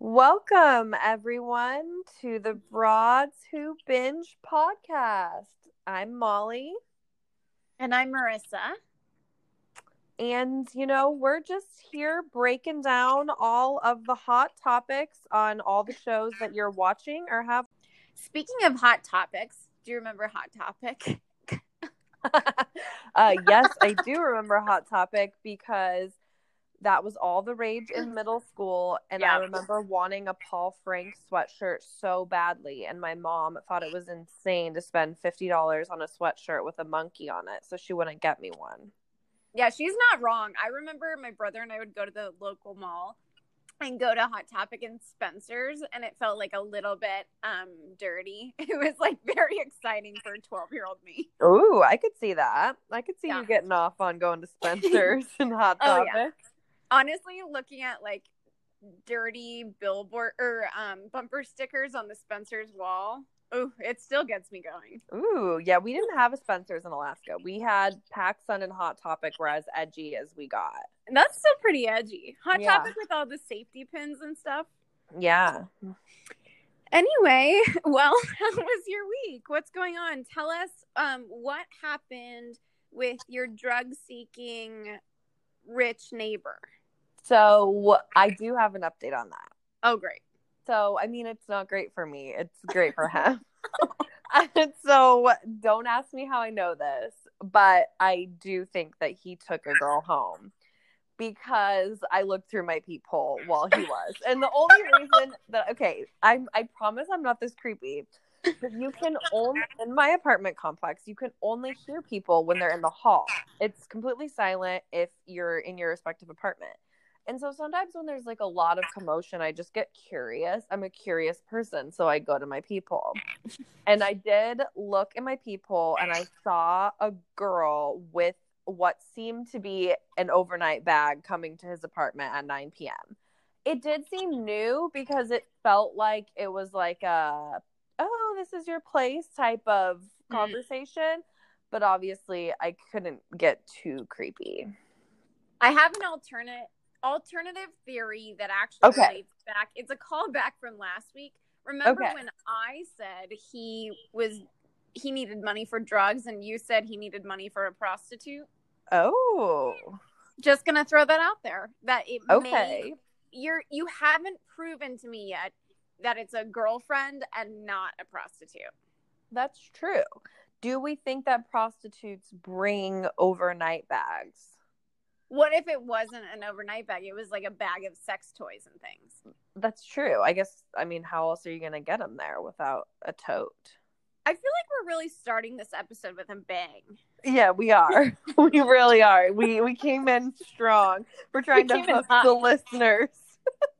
Welcome, everyone, to the Broads Who Binge podcast. I'm Molly. And I'm Marissa. And, you know, we're just here breaking down all of the hot topics on all the shows that you're watching or have. Speaking of hot topics, do you remember Hot Topic? uh, yes, I do remember Hot Topic because that was all the rage in middle school. And yeah. I remember wanting a Paul Frank sweatshirt so badly. And my mom thought it was insane to spend $50 on a sweatshirt with a monkey on it. So she wouldn't get me one. Yeah, she's not wrong. I remember my brother and I would go to the local mall and go to Hot Topic and Spencer's, and it felt like a little bit um dirty. It was like very exciting for a twelve year old me. Ooh, I could see that. I could see yeah. you getting off on going to Spencer's and Hot Topic. Oh, yeah. Honestly, looking at like dirty billboard or um bumper stickers on the Spencer's wall Ooh, it still gets me going. Ooh, yeah, we didn't have a Spencer's in Alaska. We had PacSun and Hot Topic were as edgy as we got. And That's still pretty edgy. Hot yeah. Topic with all the safety pins and stuff. Yeah. Anyway, well, how was your week? What's going on? Tell us um, what happened with your drug seeking rich neighbor. So I do have an update on that. Oh, great. So, I mean, it's not great for me. It's great for him. so, don't ask me how I know this, but I do think that he took a girl home because I looked through my peephole while he was. And the only reason that okay, I'm I promise I'm not this creepy. You can only in my apartment complex, you can only hear people when they're in the hall. It's completely silent if you're in your respective apartment. And so sometimes when there's like a lot of commotion, I just get curious. I'm a curious person, so I go to my peephole. and I did look in my peephole and I saw a girl with what seemed to be an overnight bag coming to his apartment at 9 p.m. It did seem new because it felt like it was like a, this is your place type of mm. conversation. But obviously, I couldn't get too creepy. I have an alternate alternative theory that actually okay. relates back. It's a callback from last week. Remember okay. when I said he was he needed money for drugs and you said he needed money for a prostitute? Oh. Just gonna throw that out there. That it okay. May, you're you haven't proven to me yet that it's a girlfriend and not a prostitute. That's true. Do we think that prostitutes bring overnight bags? What if it wasn't an overnight bag? It was like a bag of sex toys and things. That's true. I guess. I mean, how else are you going to get them there without a tote? I feel like we're really starting this episode with a bang. Yeah, we are. we really are. We we came in strong. We're trying we to hook the listeners.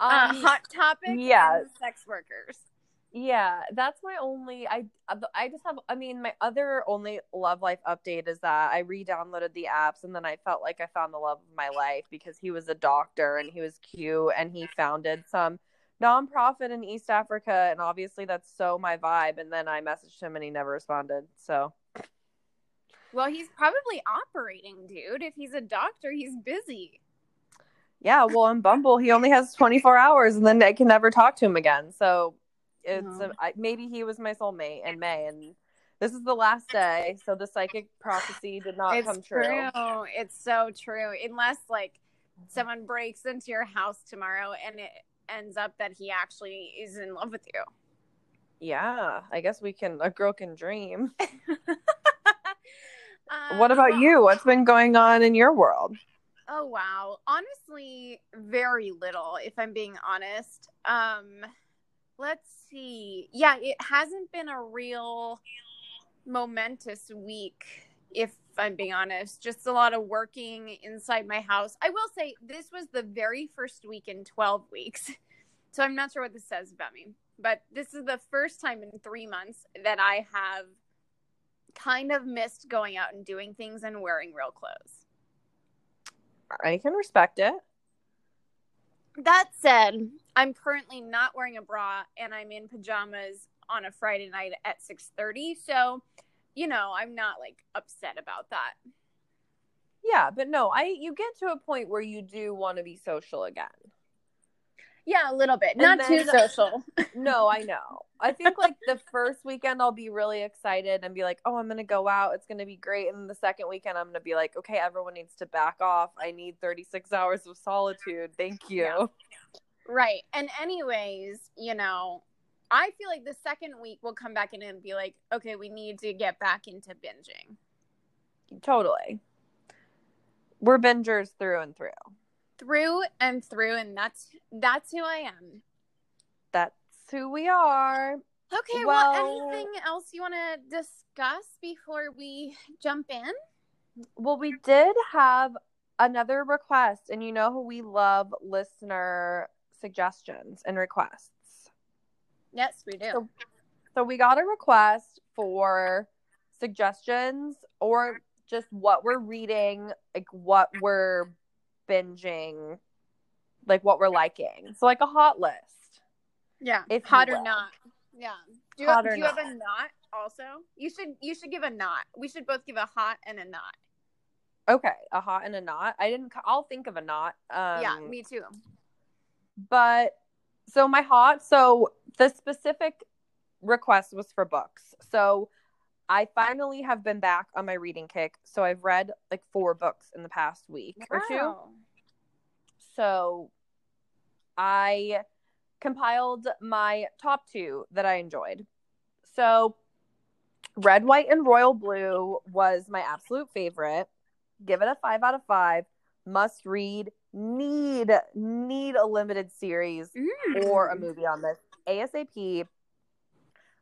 uh, hot topic. Yeah, sex workers. Yeah, that's my only. I I just have. I mean, my other only love life update is that I re-downloaded the apps, and then I felt like I found the love of my life because he was a doctor and he was cute, and he founded some nonprofit in East Africa, and obviously that's so my vibe. And then I messaged him, and he never responded. So, well, he's probably operating, dude. If he's a doctor, he's busy. Yeah, well, in Bumble, he only has 24 hours, and then I can never talk to him again. So it's a, uh-huh. Maybe he was my soulmate in May, and this is the last day, so the psychic prophecy did not it's come true. true. It's so true. Unless like someone breaks into your house tomorrow and it ends up that he actually is in love with you. Yeah, I guess we can. A girl can dream. um, what about you? What's been going on in your world? Oh wow, honestly, very little. If I'm being honest, um, let's see. Yeah, it hasn't been a real momentous week, if I'm being honest. Just a lot of working inside my house. I will say this was the very first week in 12 weeks. So I'm not sure what this says about me, but this is the first time in three months that I have kind of missed going out and doing things and wearing real clothes. I can respect it. That said, I'm currently not wearing a bra and I'm in pajamas on a Friday night at 6:30. So, you know, I'm not like upset about that. Yeah, but no, I you get to a point where you do want to be social again. Yeah, a little bit. And Not then- too social. No, I know. I think like the first weekend I'll be really excited and be like, "Oh, I'm going to go out. It's going to be great." And the second weekend I'm going to be like, "Okay, everyone needs to back off. I need 36 hours of solitude. Thank you." Yeah. Right. And anyways, you know, I feel like the second week we'll come back in and be like, okay, we need to get back into binging. Totally. We're bingers through and through. Through and through, and that's that's who I am. That's who we are. Okay, well, Well- anything else you want to discuss before we jump in? Well, we did have another request, and you know who we love listener suggestions and requests. Yes, we do. So- So we got a request for suggestions or just what we're reading, like what we're binging, like what we're liking. So like a hot list. yeah, if hot or not. Yeah. Do you, Hot do or you have not. a knot also? You should you should give a knot. We should both give a hot and a knot. Okay, a hot and a knot. I didn't. I'll think of a knot. Um, yeah, me too. but so my hot so the specific request was for books so i finally have been back on my reading kick so i've read like four books in the past week or two Wow. so i compiled my top two that i enjoyed so red white and royal blue was my absolute favorite give it a five out of five must read need need a limited series or a Mm. movie on this ASAP.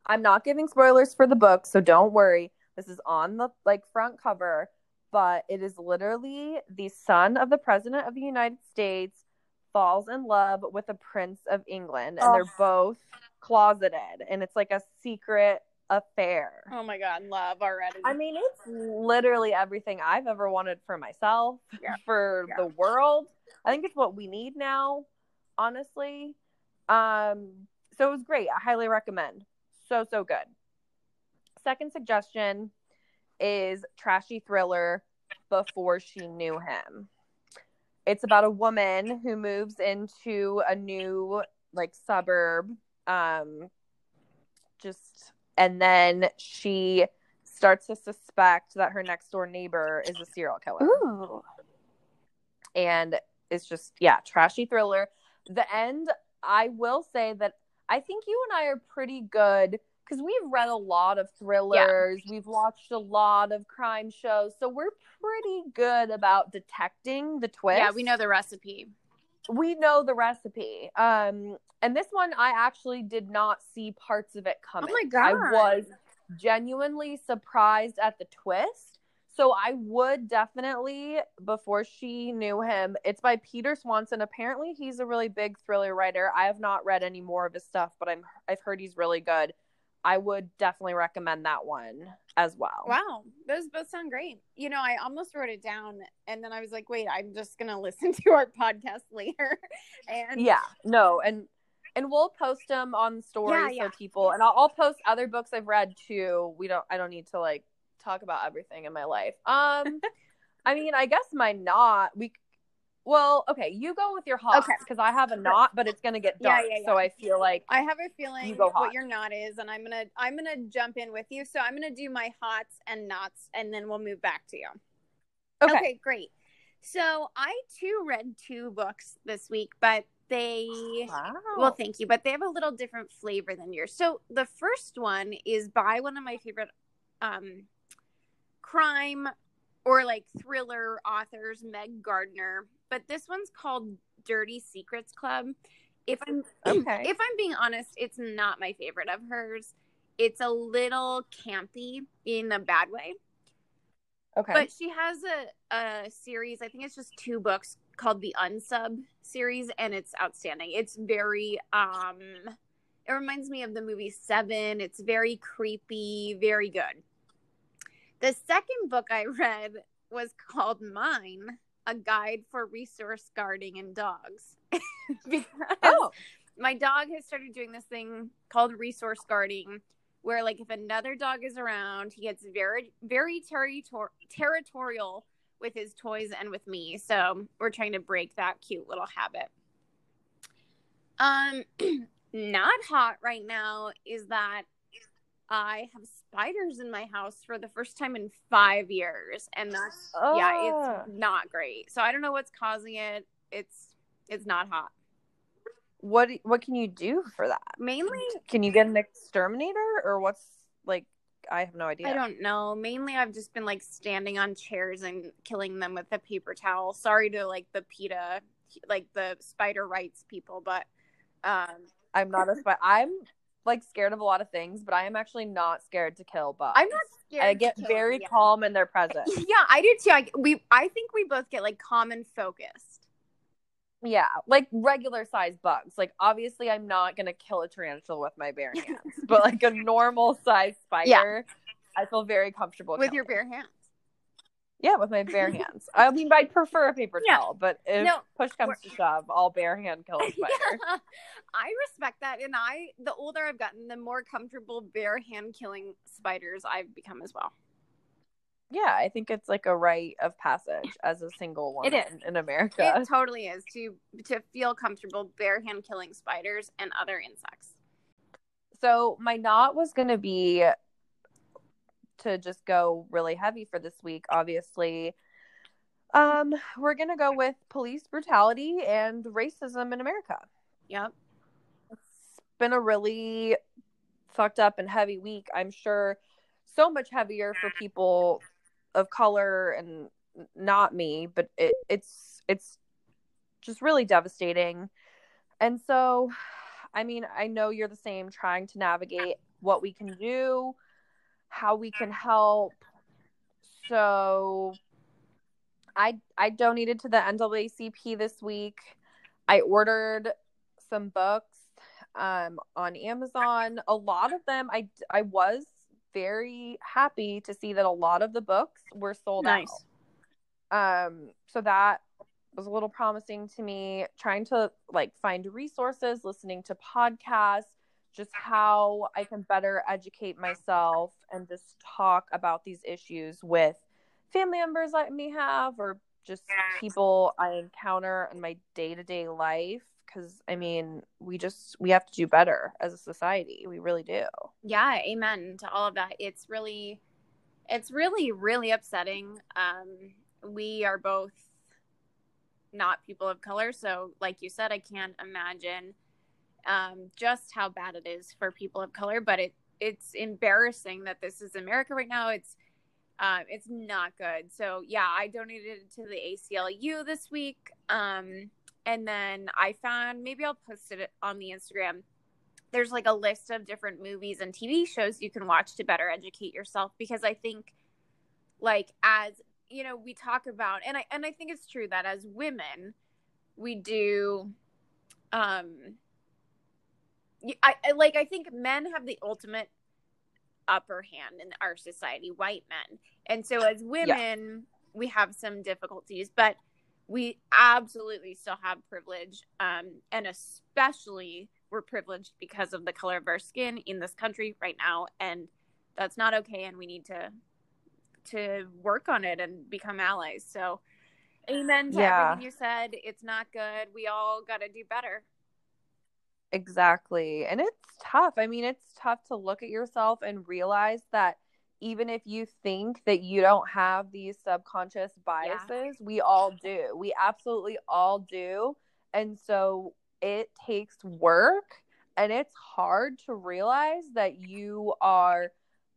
I'm not giving spoilers for the book, so don't worry. This is on the like front cover, but it is literally the son of the president of the United States falls in love with a prince of England and Oh. they're both closeted and it's like a secret affair. Oh my god, love already. I mean, it's literally everything I've ever wanted for myself, Yeah. for Yeah. the world. I think it's what we need now, honestly. Um, so it was great. I highly recommend. So so good. Second suggestion is trashy thriller before she knew him. It's about a woman who moves into a new like suburb um just and then she starts to suspect that her next door neighbor is a serial killer Ooh. and it's just yeah trashy thriller the end i will say that i think you and i are pretty good because we've read a lot of thrillers. We've watched a lot of crime shows. So we're pretty good about detecting the twist Yeah, we know the recipe. we know the recipe. Um and this one i actually did not see parts of it coming. Oh my god! i was genuinely surprised at the twist so i would definitely before she knew him it's by peter swanson apparently he's a really big thriller writer i have not read any more of his stuff but i'm i've heard he's really good i would definitely recommend that one as well Wow, those both sound great. You know, I almost wrote it down, and then I was like, "Wait, I'm just gonna listen to our podcast later." And Yeah, no, and and we'll post them on stories Yeah, yeah. so people, and I'll, I'll post other books I've read too. We don't, I don't need to like talk about everything in my life. Um, I mean, I guess my not we. Well, okay, you go with your hot Okay. because I have a knot, but it's gonna get Yeah, dark. yeah, yeah. So I feel like I have a feeling You go hot. what your knot is, and I'm gonna I'm gonna jump in with you. So I'm gonna do my hots and knots, and then we'll move back to you. okay, great. So I too read two books this week, but they wow. Well, thank you, but they have a little different flavor than yours. So the first one is by one of my favorite um crime or like thriller authors, Meg Gardiner. But this one's called Dirty Secrets Club. If I'm Okay. if I'm being honest, it's not my favorite of hers. It's a little campy in a bad way. okay, But she has a, a series, I think it's just two books called the Unsub series, and it's outstanding. It's very um it reminds me of the movie Seven. It's very creepy, very good. The second book I read was called Mine, a guide for resource guarding and dogs. because oh, my dog has started doing this thing called resource guarding where like if another dog is around he gets very very territor- territorial with his toys and with me. So we're trying to break that cute little habit. Um, not hot right now is that I have spiders in my house for the first time in five years, and that's oh. yeah, it's not great. So I don't know what's causing it. It's it's not hot. What what can you do for that? Mainly, can you get an exterminator or what's like? I have no idea. I don't know. Mainly, I've just been like standing on chairs and killing them with a paper towel. Sorry to like the PETA, like the spider rights people, but um, I'm not a spider. I'm like scared of a lot of things, but I am actually not scared to kill bugs. I'm not scared. I get very calm in their presence. Yeah, I do too. I, we I think we both get like calm and focused. Yeah, like regular size bugs. Like obviously, I'm not gonna kill a tarantula with my bare hands, but like a normal size spider, yeah. I feel very comfortable with your bare hands. Yeah, with my bare hands. I mean, I'd prefer a paper yeah. towel, but if no, push comes to shove, I'll bare hand kill a spider. Yeah, I respect that, and I, the older I've gotten, the more comfortable bare hand killing spiders I've become as well. Yeah, I think it's like a rite of passage as a single woman it is. in America. It totally is to to feel comfortable bare hand killing spiders and other insects. So my knot was going to be to just go really heavy for this week, obviously, um, we're gonna go with police brutality and racism in America. Yep. It's been a really fucked up and heavy week. I'm sure so much heavier for people of color and not me, but it, it's it's just really devastating. And so, I mean, I know you're the same, trying to navigate what we can do how we can help. So I I donated to the NAACP this week. I ordered some books um, on Amazon. A lot of them I I was very happy to see that a lot of the books were sold nice. out. Um so that was a little promising to me trying to like find resources, listening to podcasts, just how I can better educate myself and just talk about these issues with family members I may have or just people I encounter in my day to day life. Cause I mean, we just, we have to do better as a society. We really do. Yeah. Amen to all of that. It's really, it's really, really upsetting. Um, we are both not people of color. So, like you said, I can't imagine um, just how bad it is for people of color. But it it's embarrassing that this is America right now. It's uh, it's not good. So yeah, I donated to the ACLU this week, um, and then I found maybe I'll post it on the Instagram. There's like a list of different movies and TV shows you can watch to better educate yourself because I think, like as you know, we talk about and I and I think it's true that as women, we do um I, I like I think men have the ultimate upper hand in our society, white men. And so as women, yeah. we have some difficulties, but we absolutely still have privilege. Um, and especially we're privileged because of the color of our skin in this country right now. And that's not okay. And we need to to work on it and become allies. So amen to yeah. everything you said. It's not good. We all gotta do better. Exactly. And it's tough. I mean, it's tough to look at yourself and realize that even if you think that you don't have these subconscious biases, yeah. we all do. We absolutely all do. And so it takes work and it's hard to realize that you are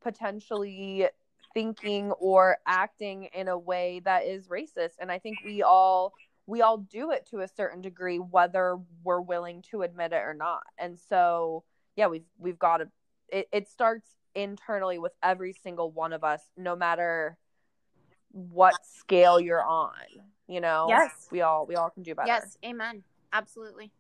potentially thinking or acting in a way that is racist. And I think we all we all do it to a certain degree whether we're willing to admit it or not. And so yeah we've we've got to it, it starts internally with every single one of us no matter what scale you're on you know? Yes. We all we all can do better. Yes. Amen. Absolutely.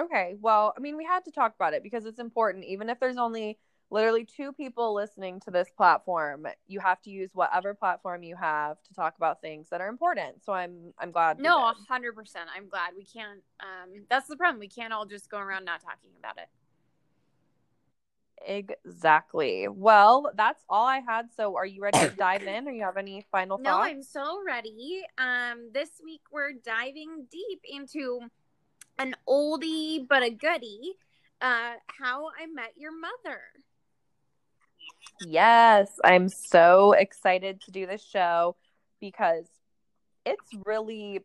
Okay. Well i mean we had to talk about it because it's important even if there's only literally two people listening to this platform you have to use whatever platform you have to talk about things that are important so i'm i'm glad no 100% i'm glad we can't um that's the problem we can't all just go around not talking about it Exactly. Well, that's all I had. So, are you ready to dive in, or you have any final thoughts? No. I'm so ready. Um, this week we're diving deep into an oldie but a goodie. Uh, How I Met Your Mother. Yes, I'm so excited to do this show because it's really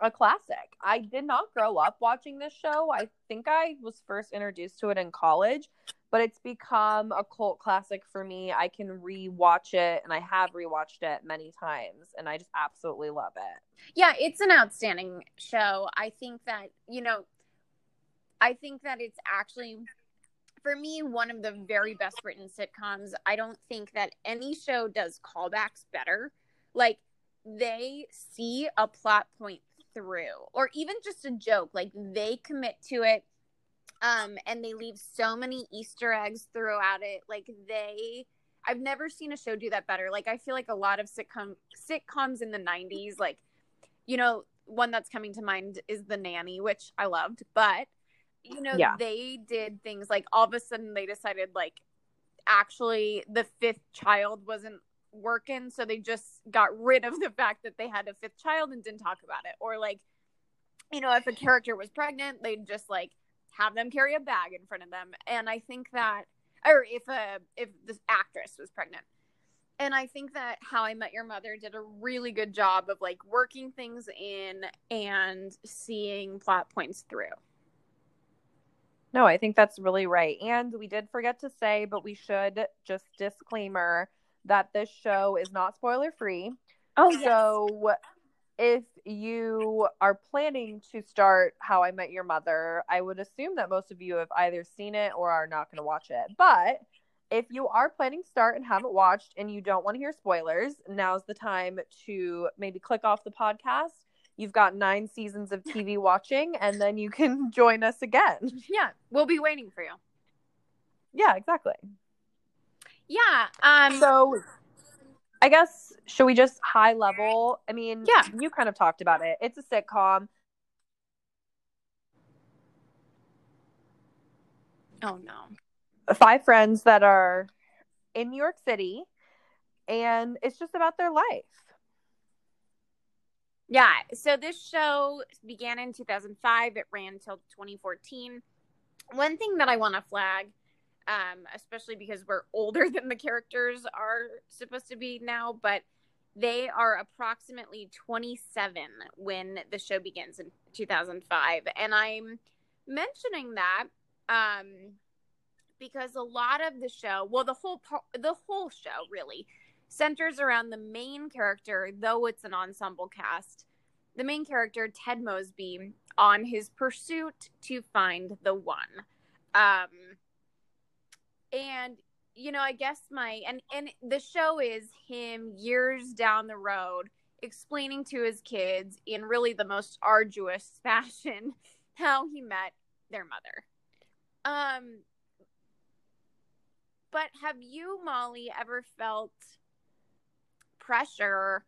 a classic. I did not grow up watching this show. I think I was first introduced to it in college, but it's become a cult classic for me. I can rewatch it and I have rewatched it many times and I just absolutely love it. Yeah, it's an outstanding show. I think that, you know, I think that it's actually, for me, one of the very best written sitcoms. I don't think that any show does callbacks better. Like, they see a plot point through, or even just a joke. Like, they commit to it. Um, and they leave so many Easter eggs throughout it. Like, they. I've never seen a show do that better. Like I feel like a lot of sitcom sitcoms in the 90s like you know, one that's coming to mind is The Nanny, which I loved, but you know, Yeah. they did things like all of a sudden they decided like actually the fifth child wasn't working, so they just got rid of the fact that they had a fifth child and didn't talk about it. Or like, you know, if a character was pregnant, they'd just like have them carry a bag in front of them. And I think that or if a if this actress was pregnant and I think that How I Met Your Mother did a really good job of like working things in and seeing plot points through. No, I think that's really right. And we did forget to say, but we should just disclaimer that this show is not spoiler free. Oh, So if you are planning to start How I Met Your Mother, I would assume that most of you have either seen it or are not going to watch it. But if you are planning to start and haven't watched and you don't want to hear spoilers, now's the time to maybe click off the podcast. You've got nine seasons of TV watching, and then you can join us again. yeah, we'll be waiting for you. Yeah, exactly. Yeah. Um. So I guess should we just high level? I mean, Yeah. you kind of talked about it. It's a sitcom. oh no. five friends that are in New York City, and it's just about their life. Yeah. So this show began in 2005. It ran until 2014. One thing that I want to flag, um, especially because we're older than the characters are supposed to be now, but they are approximately 27 when the show begins in 2005. And I'm mentioning that um, because a lot of the show, well, the whole the whole show really centers around the main character, though it's an ensemble cast. The main character, Ted Mosby, on his pursuit to find the one. Um, and you know, I guess my and and the show is him years down the road explaining to his kids in really the most arduous fashion how he met their mother. Um, but have you, Molly, ever felt pressure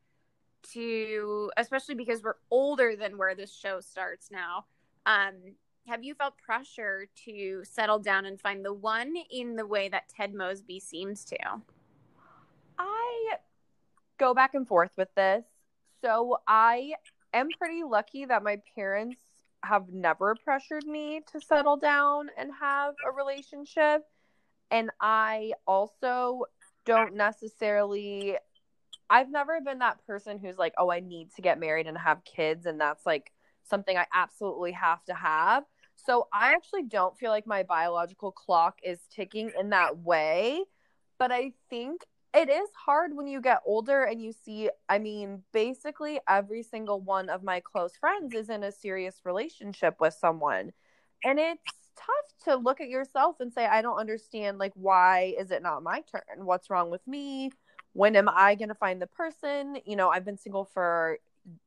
to, especially because we're older than where this show starts now? Um, have you felt pressure to settle down and find the one in the way that Ted Mosby seems to? I go back and forth with this. So I am pretty lucky that my parents have never pressured me to settle down and have a relationship. And I also don't necessarily, I've never been that person who's like, oh, I need to get married and have kids. And that's like something I absolutely have to have. So I actually don't feel like my biological clock is ticking in that way. But I think it is hard when you get older and you see, I mean, basically every single one of my close friends is in a serious relationship with someone. And it's tough to look at yourself and say, I don't understand, like, why is it not my turn? What's wrong with me? When am I going to find the person? You know, I've been single for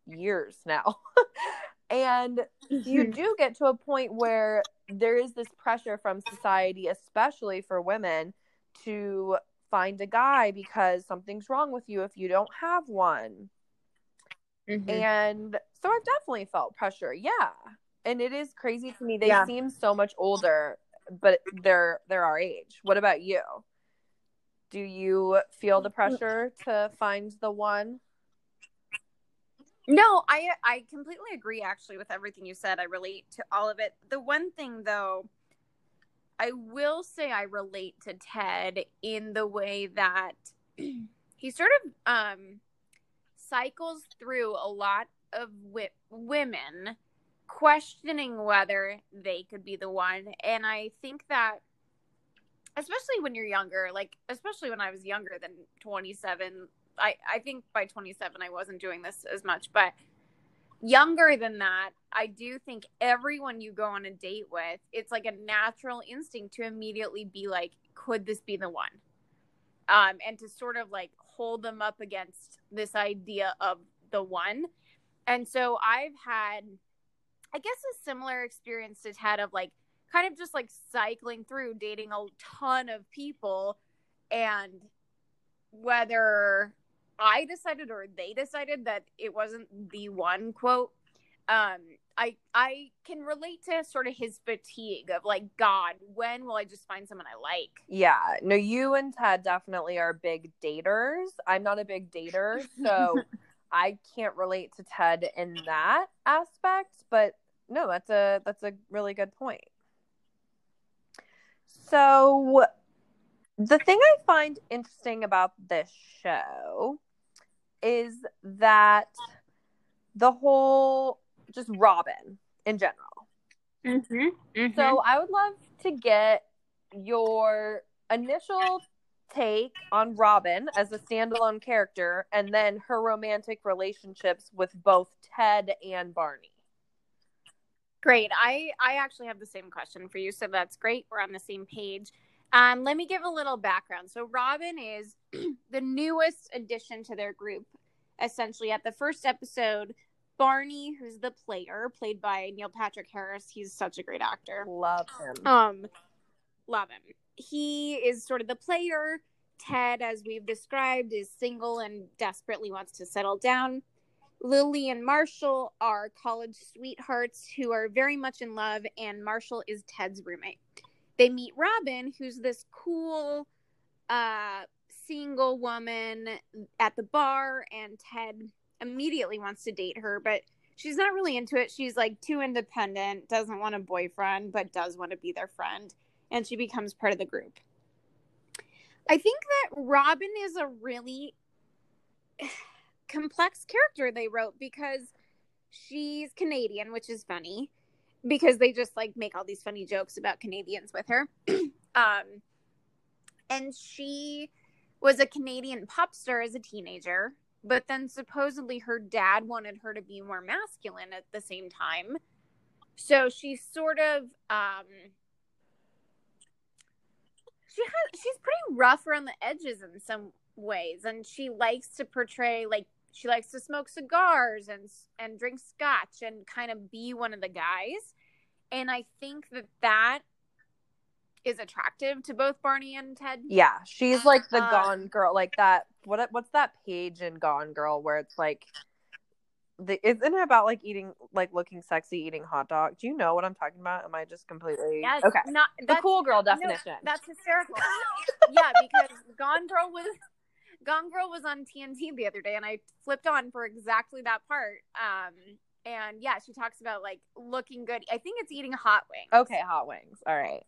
years now. and you do get to a point where there is this pressure from society, especially for women, to find a guy because something's wrong with you if you don't have one. Mm-hmm. And so I've definitely felt pressure. Yeah. And it is crazy to me. They Yeah. seem so much older. but they're they're our age. What about you? Do you feel the pressure to find the one? No, I I completely agree actually with everything you said. I relate to all of it. The one thing though, I will say I relate to Ted in the way that he sort of um cycles through a lot of wi- women questioning whether they could be the one and I think that especially when you're younger, like especially when I was younger than 27, I I think by 27 I wasn't doing this as much, but younger than that, I do think everyone you go on a date with, it's like a natural instinct to immediately be like, could this be the one? Um, and to sort of like hold them up against this idea of the one. And so I've had, I guess, a similar experience to Ted of like kind of just like cycling through dating a ton of people and whether I decided or they decided that it wasn't the one quote. Um, I I can relate to sort of his fatigue of like, God, when will I just find someone I like? Yeah, no, you and Ted definitely are big daters. I'm not a big dater, so I can't relate to Ted in that aspect. But no, that's a that's a really good point. So the thing I find interesting about this show is that the whole just Robin in general. Mm-hmm. Mm-hmm. So I would love to get your initial take on Robin as a standalone character and then her romantic relationships with both Ted and Barney. Great. I I actually have the same question for you, so that's great. We're on the same page. Um, let me give a little background. So Robin is the newest addition to their group. Essentially, at the first episode, Barney, who's the player, played by Neil Patrick Harris, he's such a great actor. Love him. Um, love him. He is sort of the player. Ted, as we've described, is single and desperately wants to settle down. Lily and Marshall are college sweethearts who are very much in love, and Marshall is Ted's roommate. They meet Robin, who's this cool uh, single woman at the bar, and Ted immediately wants to date her, but she's not really into it. She's like too independent, doesn't want a boyfriend, but does want to be their friend, and she becomes part of the group. I think that Robin is a really complex character they wrote because she's Canadian, which is funny because they just like make all these funny jokes about Canadians with her. um and she was a Canadian pop star as a teenager, but then supposedly her dad wanted her to be more masculine at the same time. So she's sort of um she has she's pretty rough around the edges in some ways and she likes to portray like she likes to smoke cigars and and drink scotch and kind of be one of the guys and i think that that is attractive to both barney and ted Yeah, she's like the Uh, Gone Girl, like that. What what's that page in Gone Girl where it's like, the isn't it about like eating, like looking sexy, eating hot dog? Do you know what I'm talking about? Am I just completely yes okay? not The cool girl no, definition. that's hysterical yeah because gone girl was gone girl was on tnt the other day and i flipped on for exactly that part um and yeah she talks about like looking good i think it's eating hot wings okay, hot wings. All right.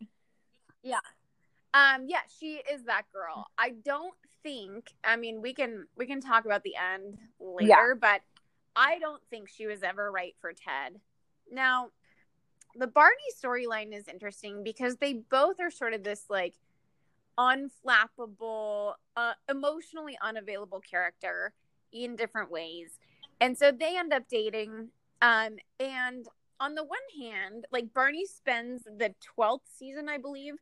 Yeah. Um, yeah, she is that girl. I don't think. I mean, we can we can talk about the end later, Yeah. but I don't think she was ever right for Ted. Now, the Barney storyline is interesting because they both are sort of this like unflappable, uh, emotionally unavailable character in different ways, and so they end up dating. Um, and on the one hand, like Barney spends the twelfth season, I believe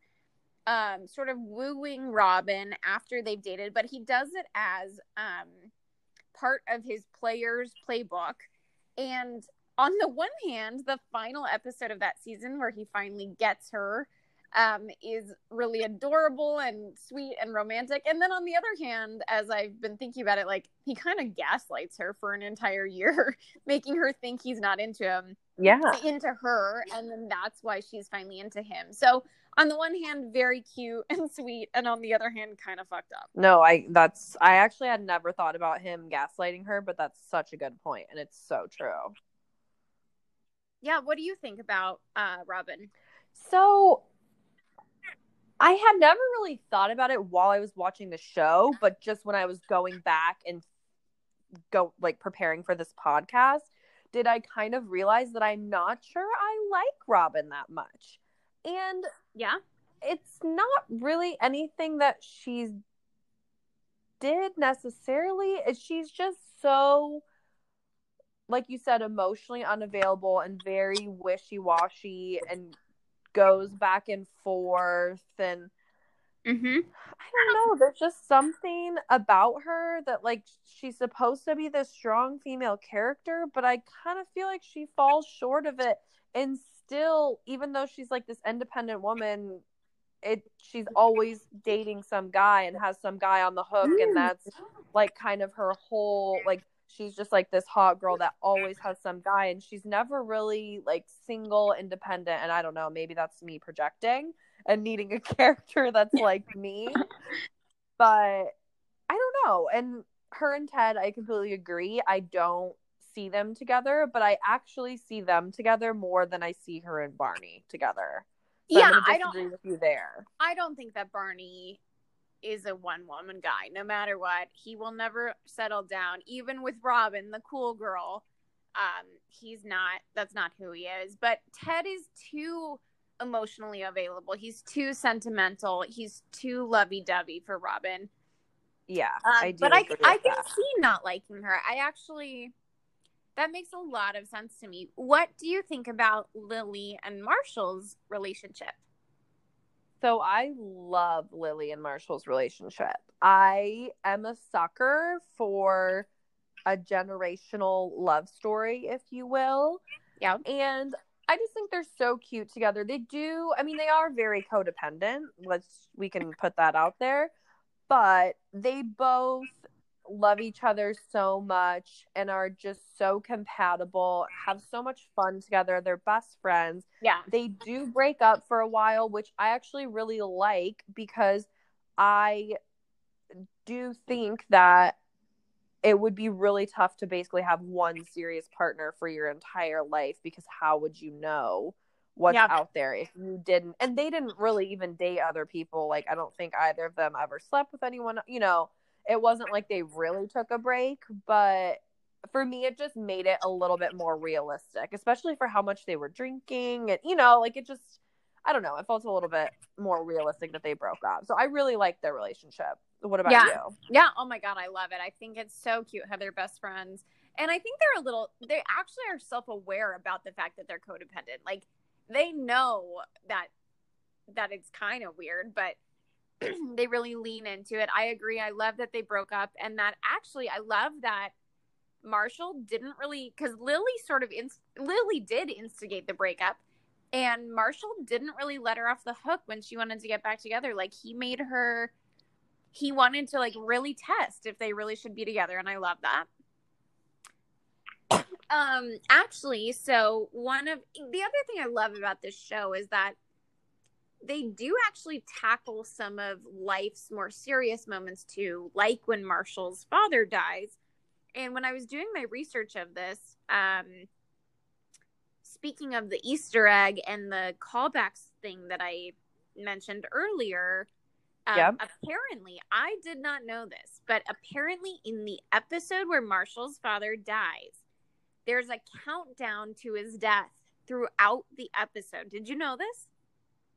um sort of wooing Robin after they've dated, but he does it as um part of his player's playbook. And on the one hand, the final episode of that season where he finally gets her um is really adorable and sweet and romantic. And then on the other hand, as I've been thinking about it, like he kind of gaslights her for an entire year, making her think he's not into him Yeah. into her and then that's why she's finally into him so on the one hand very cute and sweet and on the other hand kind of fucked up No, I that's I actually had never thought about him gaslighting her, but that's such a good point and it's so true. yeah what do you think about uh robin So I had never really thought about it while I was watching the show, but just when I was going back and go like preparing for this podcast, did I kind of realize that I'm not sure I like Robin that much. And yeah it's not really anything that she's did necessarily. She's just so like you said emotionally unavailable and very wishy-washy and goes back and forth and mm-hmm I don't know. There's just something about her that, like, she's supposed to be this strong female character, but I kind of feel like she falls short of it. And still, even though she's like this independent woman, it she's always dating some guy and has some guy on the hook, and that's like kind of her whole like. She's just like this hot girl that always has some guy, and she's never really like single, independent. And I don't know, maybe that's me projecting and needing a character that's like me. But I don't know. And her and Ted, I completely agree. I don't see them together, but I actually see them together more than I see her and Barney together. So yeah i don't with you there. I don't think that Barney is a one woman guy. No matter what, he will never settle down. Even with Robin, the cool girl, um, he's not. That's not who he is. But Ted is too emotionally available. He's too sentimental. He's too lovey dovey for Robin. Yeah, Um, I do. but I I can that. see not liking her. I actually. That makes a lot of sense to me. What do you think about Lily and Marshall's relationship? So I love Lily and Marshall's relationship. I am a sucker for a generational love story, if you will. Yeah. And I just think they're so cute together. They do, I mean, they are very codependent. Let's, we can put that out there. But they both love each other so much and are just so compatible, have so much fun together. They're best friends Yeah. they do break up for a while, which I actually really like because I do think that it would be really tough to basically have one serious partner for your entire life because how would you know what's Yeah. out there if you didn't and they didn't really even date other people like I don't think either of them ever slept with anyone you know it wasn't like they really took a break but for me it just made it a little bit more realistic especially for how much they were drinking and you know like it just i don't know it felt a little bit more realistic that they broke up so i really like their relationship what about Yeah. you Yeah. Oh my God. I love it. I think it's so cute how they're best friends. And I think they're a little, they actually are self aware about the fact that they're codependent. Like they know that, that it's kind of weird, but they really lean into it. I agree. I love that they broke up and that actually, I love that Marshall didn't really, because Lily sort of, inst- Lily did instigate the breakup. And Marshall didn't really let her off the hook when she wanted to get back together. Like he made her he wanted to like really test if they really should be together and i love that um actually so one of the other thing i love about this show is that they do actually tackle some of life's more serious moments too like when marshall's father dies. And when i was doing my research of this um speaking of the easter egg and the callbacks thing that i mentioned earlier um, Yep. apparently i did not know this but apparently in the episode where marshall's father dies there's a countdown to his death throughout the episode. Did you know this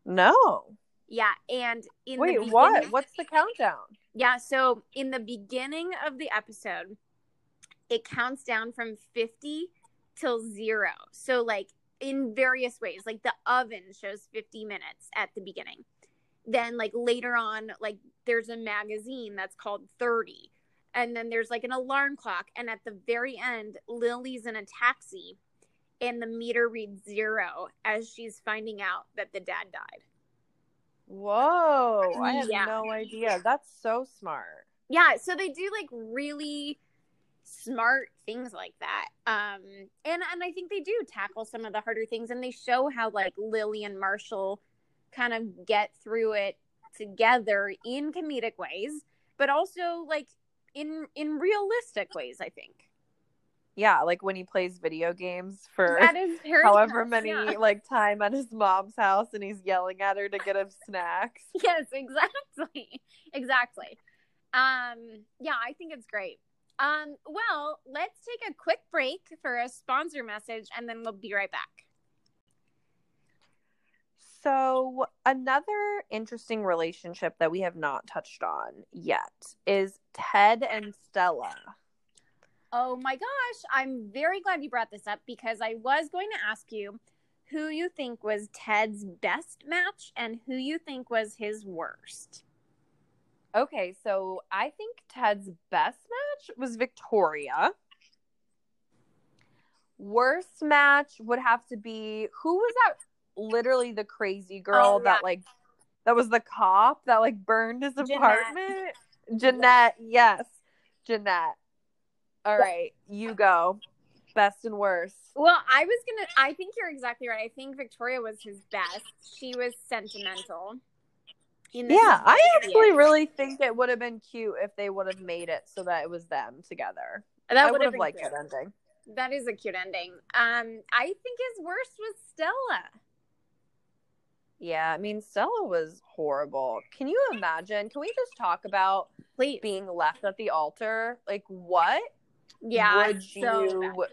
no. Yeah and in wait the what? What's the countdown? Yeah so in the beginning of the episode it counts down from 50 till zero. So like in various ways like the oven shows 50 minutes at the beginning. Then like later on like there's a magazine that's called 30 and then there's like an alarm clock. And at the very end lily's in a taxi and the meter reads zero as she's finding out that the dad died whoa i have Yeah. no idea that's so smart yeah so they do like really smart things like that um and and i think they do tackle some of the harder things and they show how like lily and marshall kind of get through it together in comedic ways, but also like in in realistic ways, I think. Yeah, like when he plays video games for That is very however nice, many yeah. like time at his mom's house and he's yelling at her to get him snacks. Yes, exactly. Exactly. Um, yeah, I think it's great. Um, well, let's take a quick break for a sponsor message and then we'll be right back. So, another interesting relationship that we have not touched on yet is Ted and Stella. Oh my gosh, I'm very glad you brought this up because I was going to ask you who you think was Ted's best match and who you think was his worst. Okay, so I think Ted's best match was Victoria. Worst match would have to be who was that literally the crazy girl Oh, yeah. that like that was the cop that like burned his Jeanette. apartment? Jeanette, yes. Jeanette. All right, you go. Best and worst. Well, I was gonna. I think you're exactly right. I think Victoria was his best. She was sentimental. Yeah, I actually really think it would have been cute if they would have made it so that it was them together. that I would have liked cute. that ending. That is a cute ending. Um, I think his worst was Stella. Yeah, I mean Stella was horrible. Can you imagine? Can we just talk about Please, being left at the altar? Like what yeah. would so you bad.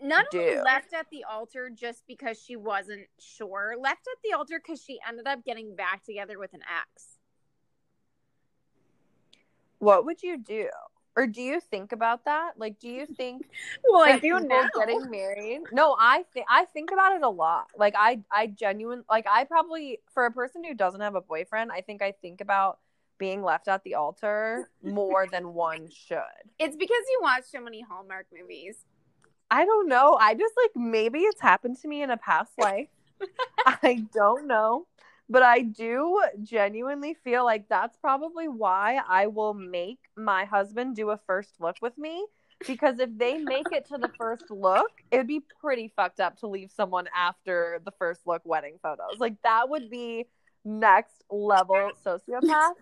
Not only do? left at the altar just because she wasn't sure, left at the altar because she ended up getting back together with an ex. what would you do? Or do you think about that? Like do you think Well, that people getting married? No, I think I think about it a lot. Like I I genuinely like I probably for a person who doesn't have a boyfriend, I think I think about being left at the altar more than one should. It's because you watch so many Hallmark movies. I don't know. I just like maybe it's happened to me in a past life. I don't know. But I do genuinely feel like that's probably why I will make my husband do a first look with me. Because if they make it to the first look, it would be pretty fucked up to leave someone after the first look wedding photos. Like that would be next level sociopath.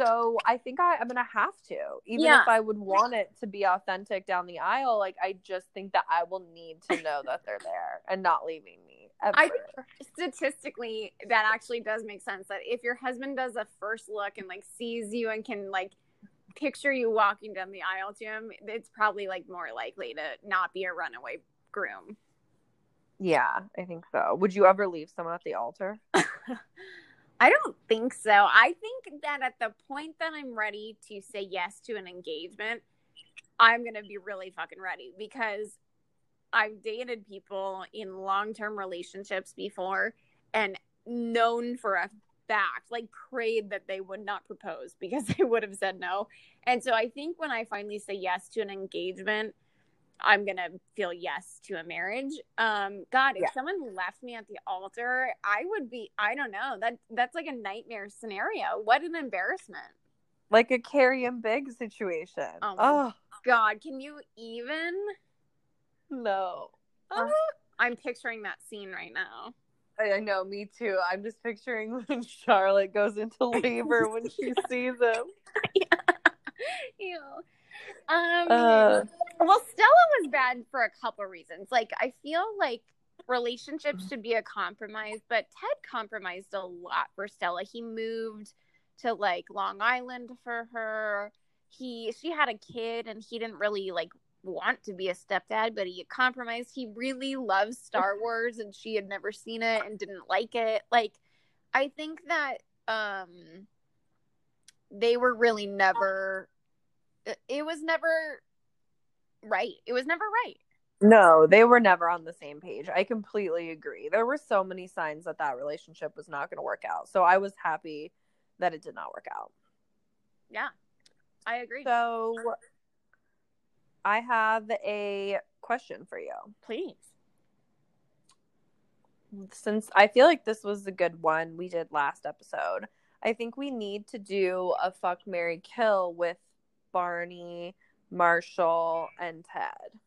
So I think I, I'm gonna have to, even Yeah. if I would want it to be authentic down the aisle. Like I just think that I will need to know that they're there and not leaving me. Ever. I think Statistically, that actually does make sense. That if your husband does a first look and like sees you and can like picture you walking down the aisle to him, it's probably like more likely to not be a runaway groom. yeah, I think so. Would you ever leave someone at the altar? I don't think so. I think that at the point that I'm ready to say yes to an engagement, I'm going to be really fucking ready because I've dated people in long term relationships before and known for a fact, like prayed that they would not propose because they would have said no. And so I think when I finally say yes to an engagement, I'm gonna feel yes to a marriage. Um, God, if Yeah. someone left me at the altar, I would be. I don't know. That that's like a nightmare scenario. What an embarrassment. Like a Carrie and Big situation. Oh Oh, God, can you even? no. Oh. I'm picturing that scene right now. I, I know, me too. I'm just picturing when Charlotte goes into labor when she sees him. Ew. Um, Uh, well, Stella was bad for a couple reasons. Like, I feel like relationships should be a compromise, but Ted compromised a lot for Stella. He moved to like Long Island for her. He she had a kid and he didn't really like want to be a stepdad, but he compromised. He really loves Star Wars and she had never seen it and didn't like it. Like I think that um they were really never it- it was never right. It was never right. no, they were never on the same page. I completely agree. There were so many signs that that relationship was not going to work out. So I was happy that it did not work out. Yeah. I agree. So I have a question for you. Please. Since I feel like this was a good one we did last episode, I think we need to do a fuck Mary Kill with Barney, Marshall, and Ted.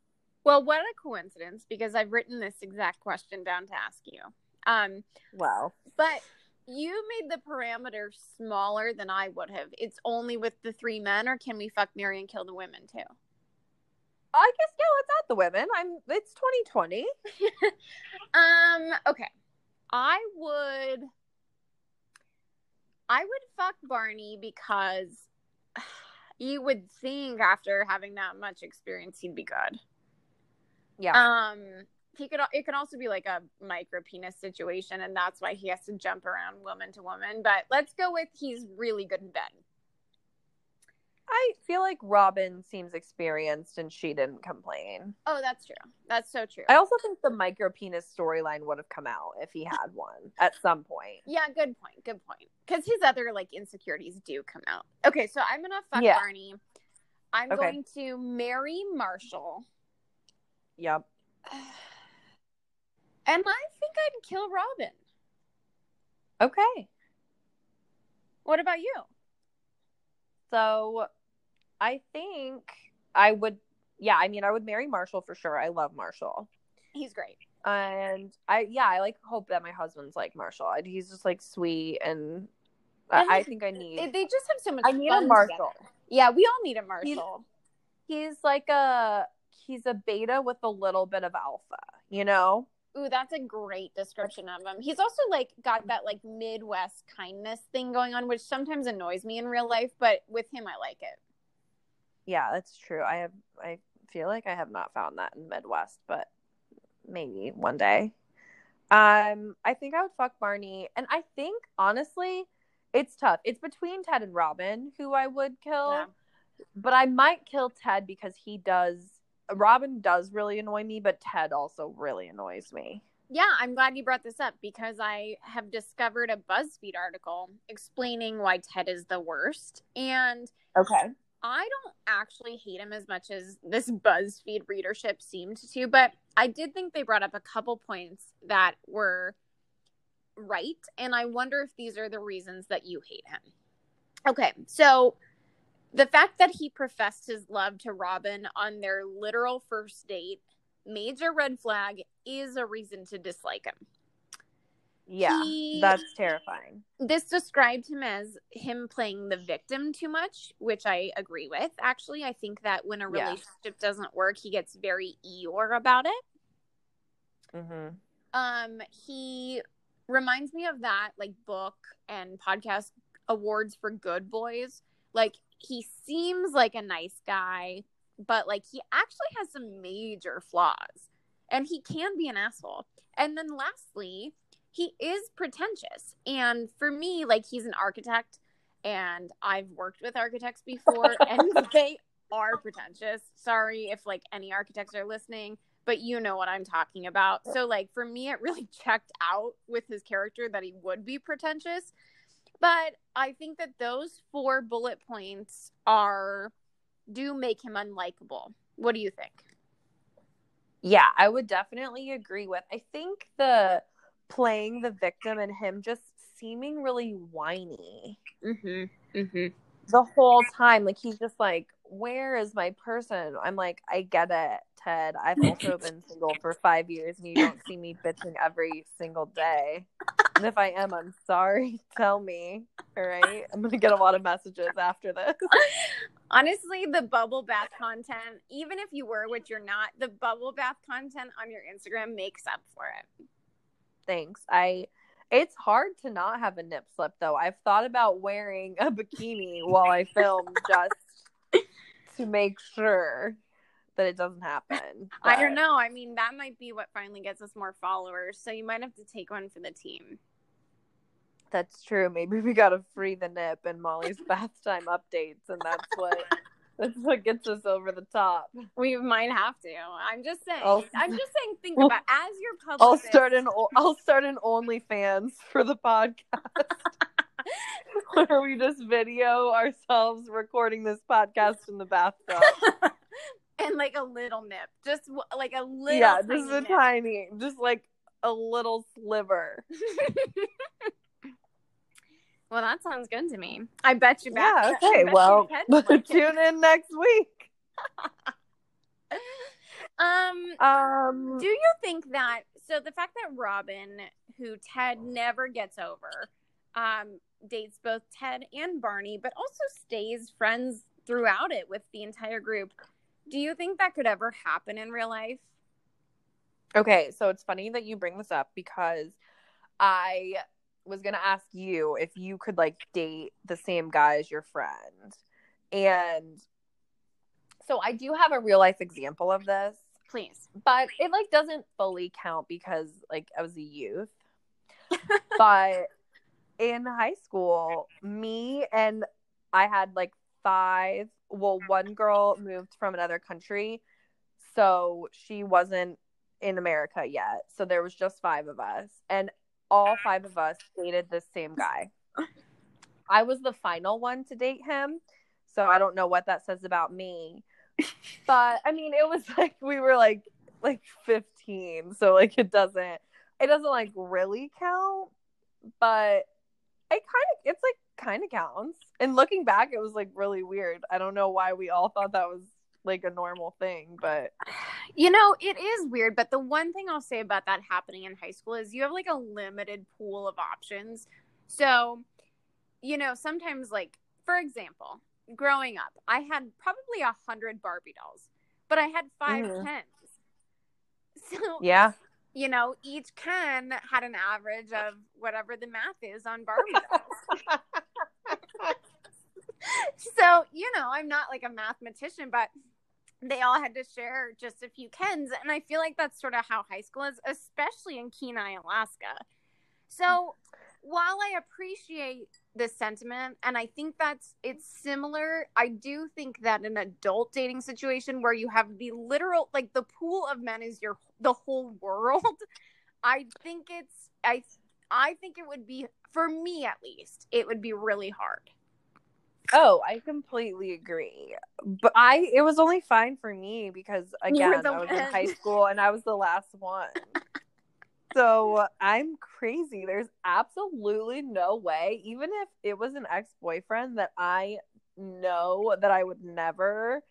Well, what a coincidence because I've written this exact question down to ask you. Um, Wow. but You made the parameter smaller than I would have. It's only with the three men, or can we fuck, marry, and kill the women too? I guess yeah, let's add the women. I'm it's 2020. Um, okay. I would I would fuck Barney because you would think after having that much experience he'd be good. Yeah. Um he could it could also be like a micro penis situation and that's why he has to jump around woman to woman, but let's go with he's really good in bed. I feel like Robin seems experienced and she didn't complain. Oh, that's true. That's so true. I also think the micro penis storyline would have come out if he had one at some point. Yeah, good point. Good point. Because his other like insecurities do come out. Okay, so I'm gonna fuck Yeah. Barney. I'm Okay. going to marry Marshall, Yep. and I think I'd kill Robin. Okay. What about you? So I think I would yeah, I mean I would marry Marshall for sure. I love Marshall. He's great. And I yeah, I like hope that my husband's like Marshall. He's just like sweet and I, And, I think I need They- just have so much. I need a Marshall. together. Yeah, we all need a Marshall. He's like a he's a beta with a little bit of alpha, you know? Ooh, that's a great description of him. He's also like got that like Midwest kindness thing going on, which sometimes annoys me in real life, but with him, I like it. Yeah, that's true. I have I feel like I have not found that in the Midwest, but maybe one day. Um, I think I would fuck Barney, and I think honestly, it's tough. It's between Ted and Robin who I would kill, Yeah. but I might kill Ted because he does. Robin does really annoy me, but Ted also really annoys me. Yeah, I'm glad you brought this up because I have discovered a BuzzFeed article explaining why Ted is the worst. And Okay. I don't actually hate him as much as this BuzzFeed readership seemed to, but I did think they brought up a couple points that were right. And I wonder if these are the reasons that you hate him. Okay, so the fact that he professed his love to Robin on their literal first date, major red flag, is a reason to dislike him. Yeah, He- that's terrifying. this described him as him playing the victim too much, which I agree with. Actually, I think that when a Yeah. relationship doesn't work, he gets very Eeyore about it. hmm Um, he reminds me of that like book and podcast awards for good boys. Like he seems like a nice guy, but like he actually has some major flaws. And he can be an asshole. And then lastly, he is pretentious. And for me, like he's an architect and I've worked with architects before and they are pretentious. Sorry if like any architects are listening but you know what I'm talking about. So like for me it really checked out with his character that he would be pretentious. But I think that those four bullet points are do make him unlikable. What do you think? Yeah, I would definitely agree with. I think the playing the victim and him just seeming really whiny Mhm. Mhm. the whole time. Like he's just like, "Where is my person?" I'm like, "I get it, Ted. I've also been single for five years, and you don't see me bitching every single day. And if I am, I'm sorry. Tell me. All right, I'm gonna get a lot of messages after this. Honestly, the bubble bath content, even if you were which you're not, the bubble bath content on your Instagram makes up for it. Thanks. I. It's hard to not have a nip slip though. I've thought about wearing a bikini while I film just to make sure that it doesn't happen. I don't know. I mean, that might be what finally gets us more followers. So you might have to take one for the team. That's true. Maybe we gotta free the nip and Molly's bath time updates, and that's what that's what gets us over the top. We might have to. I'm just saying. I'll- I'm just saying. Think about as your I'll start an I'll start an OnlyFans for the podcast where we just video ourselves recording this podcast in the bathtub. and like a little nip, just like a little. yeah, just a nip. tiny, just like a little sliver. Well, that sounds good to me. I bet you. Yeah. back- Okay. Well, you Ted would like it. tune in next week. Um. Um. Do you think that so the fact that Robin, who Ted never gets over, um, dates both Ted and Barney, but also stays friends throughout it with the entire group. Do you think that could ever happen in real life? Okay, so it's funny that you bring this up because I was going to ask you if you could like date the same guy as your friend. And so I do have a real life example of this, Please. but it like doesn't fully count because like I was a youth. but in high school, me and I had like five, well one girl moved from another country, so she wasn't in America yet. So there was just five of us and all five of us dated the same guy. I was the final one to date him. So I don't know what that says about me. But I mean, it was like we were like like 15. So like it doesn't it doesn't like really count, but it kind of it's like kind of counts. And looking back, it was like really weird. I don't know why we all thought that was like a normal thing, but You know, it is weird, but the one thing I'll say about that happening in high school is you have like a limited pool of options. So, you know, sometimes like for example, growing up, I had probably a hundred Barbie dolls, but I had 5 Mhm. Kens. So yeah. you know, each Ken had an average of whatever the math is on Barbie dolls. so, you know, I'm not like a mathematician, but they all had to share just a few Kens. And I feel like that's sort of how high school is, especially in Kenai, Alaska. So while I appreciate this sentiment, and I think that's it's similar, I do think that an adult dating situation where you have the literal like the pool of men is your the whole world. I think it's I I think it would be for me at least, it would be really hard. Oh, I completely agree. But I it was only fine for me because again, I was in high school and I was the last one. so I'm crazy. There's absolutely no way, even if it was an ex-boyfriend that I know that I would never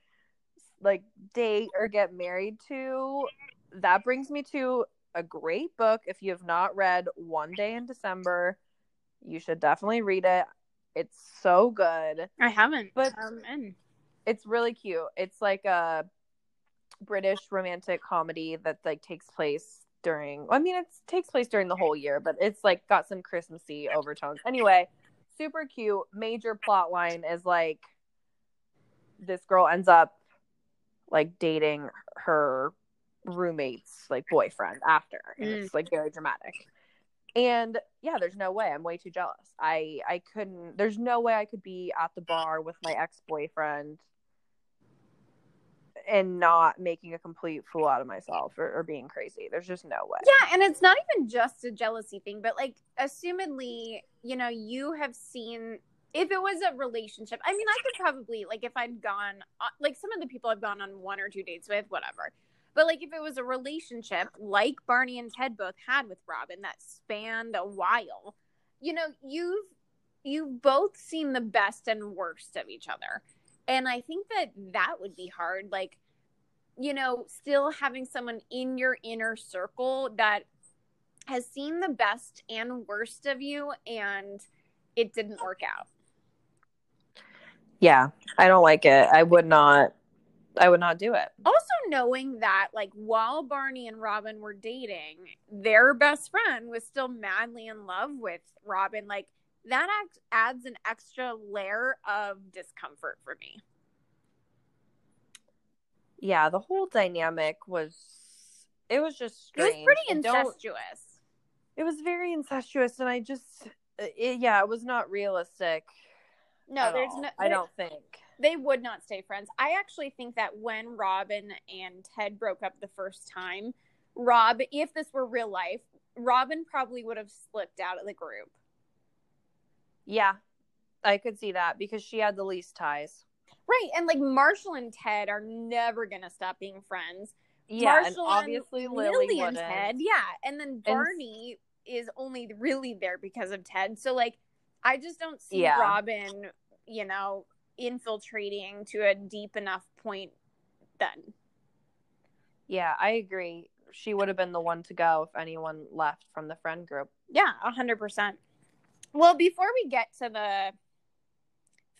like date or get married to, that brings me to a great book. If you have not read One Day in December, you should definitely read it. It's so good I haven't. But- um, it's really cute. It's like a British romantic comedy that like takes place during I mean it takes place during the whole year, but it's like got some Christmassy overtones. Anyway, super cute. Major plot line is like this girl ends up like dating her roommate's like boyfriend after. And Mm. it's like very dramatic. And yeah, there's no way. I'm way too jealous. I I couldn't. There's no way I could be at the bar with my ex boyfriend and not making a complete fool out of myself or, or being crazy. There's just no way. Yeah, and it's not even just a jealousy thing, but like, assumedly, you know, you have seen if it was a relationship. I mean, I could probably like if I'd gone uh, like some of the people I've gone on one or two dates with, whatever. But like if it was a relationship like Barney and Ted both had with Robin that spanned a while, you know, you've you've both seen the best and worst of each other. And I think that that would be hard like you know, still having someone in your inner circle that has seen the best and worst of you and it didn't work out. Yeah, I don't like it. I would not. I would not do it. Also knowing that like while Barney and Robin were dating, their best friend was still madly in love with Robin, like that act adds an extra layer of discomfort for me. Yeah, the whole dynamic was. It was just strange. It was pretty incestuous. It was very incestuous, and I just, it, yeah, it was not realistic. No, there's all. no I don't think. They would not stay friends. I actually think that when Robin and Ted broke up the first time, Rob, if this were real life, Robin probably would have slipped out of the group. Yeah, I could see that because she had the least ties. Right. And like Marshall and Ted are never going to stop being friends. Yeah, and Marshall obviously Lily, Lily and. Ted. Yeah. And then Barney is only really there because of Ted. So like I just don't see Yeah. Robin, you know, infiltrating to a deep enough point then. Yeah, I agree. She would have been the one to go if anyone left from the friend group. Yeah, a hundred percent. Well, before we get to the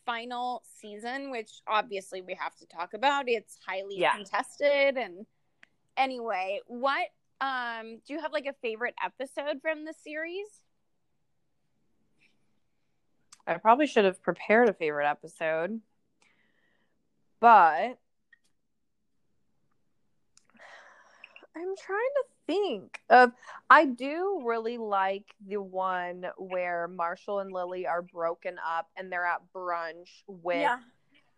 final season, which obviously we have to talk about, it's highly Yeah. contested. And anyway, what um do you have like a favorite episode from the series? I probably should have prepared a favorite episode, but I'm trying to think of. I do really like the one where Marshall and Lily are broken up and they're at brunch with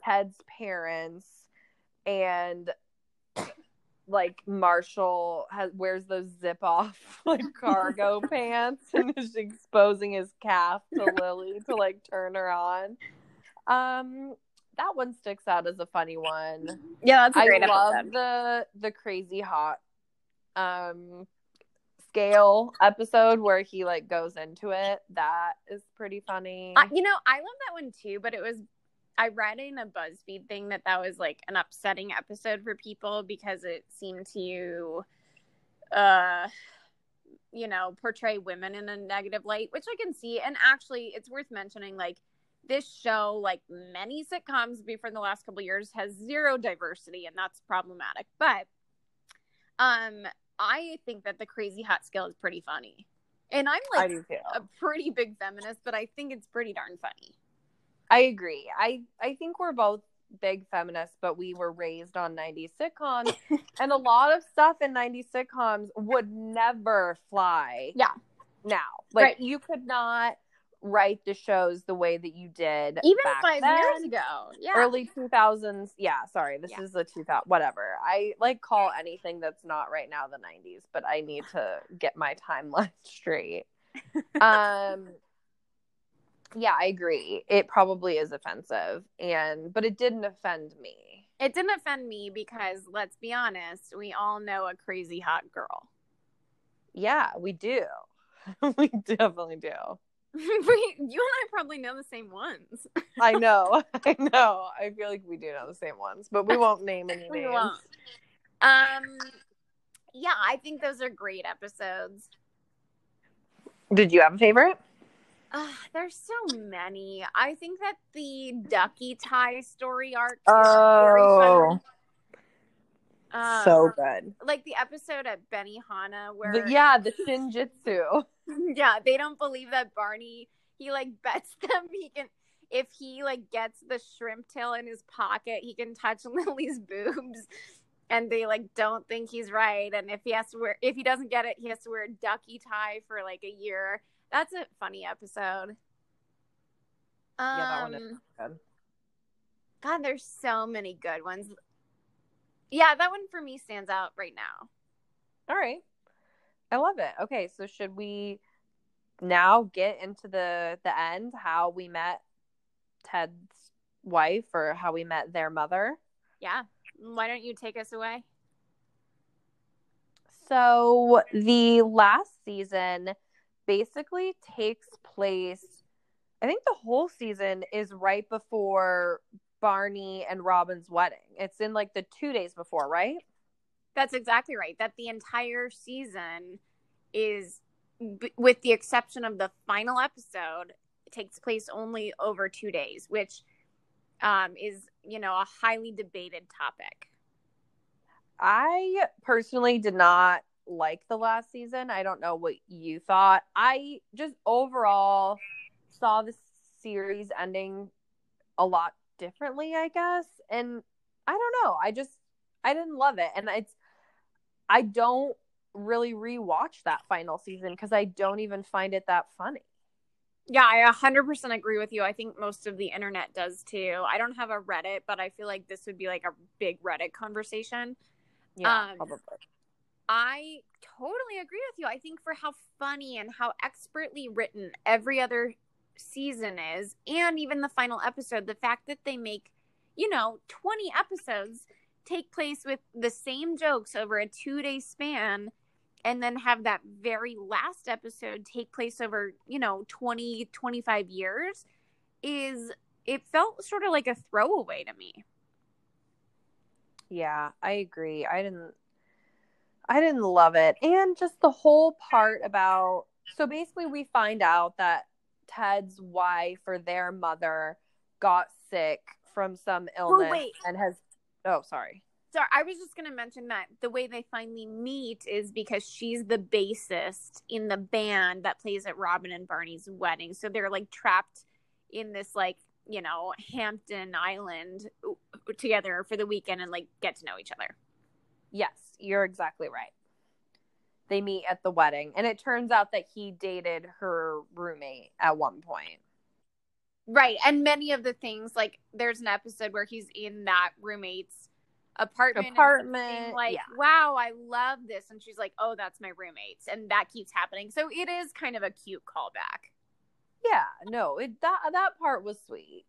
Ted's parents, and like Marshall has wears those zip off like cargo pants and is exposing his calf to Lily to like turn her on. Um, that one sticks out as a funny one. Yeah, that's a I great I love episode. the the crazy hot um scale episode where he like goes into it. That is pretty funny. I, you know, I love that one too, but it was I read in a BuzzFeed thing that that was like an upsetting episode for people because it seemed to uh you know, portray women in a negative light, which I can see. And actually, it's worth mentioning like this show, like many sitcoms before the last couple years, has zero diversity, and that's problematic. But um, I think that the crazy hot scale is pretty funny, and I'm like a pretty big feminist, but I think it's pretty darn funny. I agree. I I think we're both big feminists, but we were raised on 90s sitcoms, and a lot of stuff in 90s sitcoms would never fly. Yeah. Now, like Right. you could not write the shows the way that you did Even back five then. years ago, yeah, Early 2000s. Yeah, sorry. This Yeah. is the 2000 whatever. I like call anything that's not right now the 90s, but I need to get my timeline straight. um yeah, I agree. It probably is offensive and but it didn't offend me. it didn't offend me because let's be honest, we all know a crazy hot girl. Yeah, we do. we definitely do. we, you and I probably know the same ones. I know. I know. I feel like we do know the same ones, but we won't name any names. won't. Um, yeah, I think those are great episodes. Did you have a favorite? Uh, there's so many. I think that the Ducky tie story arc. is Oh. Um, so good. like the episode at Benihana where The, yeah, the Shinjitsu. yeah, they don't believe that Barney he like bets them he can if he like gets the shrimp tail in his pocket, he can touch Lily's boobs. And they like don't think he's right. And if he has to wear if he doesn't get it, he has to wear a ducky tie for like a year. That's a funny episode. Um, Yeah, that one is good. God, there's so many good ones. Yeah, that one for me stands out right now. All right. I love it. Okay, so should we now get into the the end how we met Ted's wife or how we met their mother? Yeah. Why don't you take us away? So the last season basically takes place I think the whole season is right before Barney and Robin's wedding. It's in like the 2 days before, right? That's exactly right. That the entire season is, b- with the exception of the final episode, takes place only over two days, which um, is, you know, a highly debated topic. I personally did not like the last season. I don't know what you thought. I just overall saw the series ending a lot differently, I guess. And I don't know. I just I didn't love it. And it's I don't really rewatch that final season because I don't even find it that funny. Yeah, I 100% agree with you. I think most of the internet does too. I don't have a Reddit, but I feel like this would be like a big Reddit conversation. Yeah, Um, probably. I totally agree with you. I think for how funny and how expertly written every other season is, and even the final episode, the fact that they make, you know, 20 episodes take place with the same jokes over a two day span, and then have that very last episode take place over, you know, 20, 25 years is, it felt sort of like a throwaway to me. Yeah, I agree. I didn't I didn't love it. And just the whole part about so basically we find out that Ted's wife or their mother got sick from some oh, illness wait. and has oh sorry. So I was just going to mention that the way they finally meet is because she's the bassist in the band that plays at Robin and Barney's wedding. So they're like trapped in this like, you know, Hampton Island together for the weekend and like get to know each other. Yes, you're exactly right. They meet at the wedding and it turns out that he dated her roommate at one point. Right. And many of the things like there's an episode where he's in that roommate's apartment apartment like yeah. wow i love this and she's like oh that's my roommates and that keeps happening so it is kind of a cute callback yeah no it that that part was sweet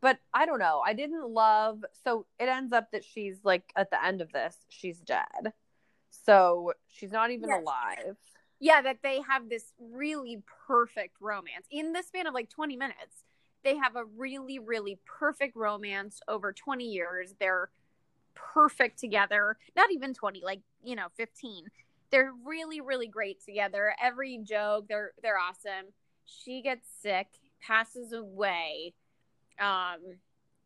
but i don't know. I didn't love so it ends up that she's like at the end of this she's dead. So she's not even Yes. alive. Yeah that they have this really perfect romance. In the span of like 20 minutes they have a really really perfect romance over 20 years. They're perfect together. Not even 20 like you know 15 they're really really great together. Every joke they're they're awesome. She gets sick passes away um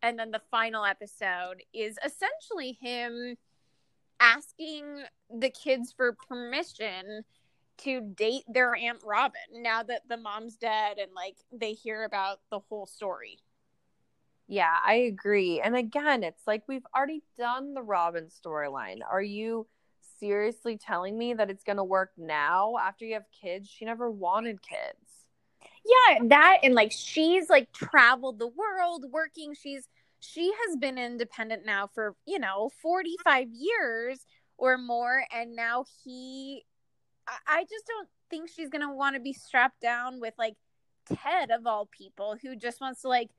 and then the final episode is essentially him asking the kids for permission to date their aunt Robin now that the mom's dead and like they hear about the whole story. yeah i agree. And again it's like we've already done the robin storyline. Are you seriously telling me that it's going to work now after you have kids? She never wanted kids Yeah, that and like she's like traveled the world working. She's she has been independent now for, you know, 45 years or more and now he I- just don't think she's going to want to be strapped down with like Ted of all people who just wants to like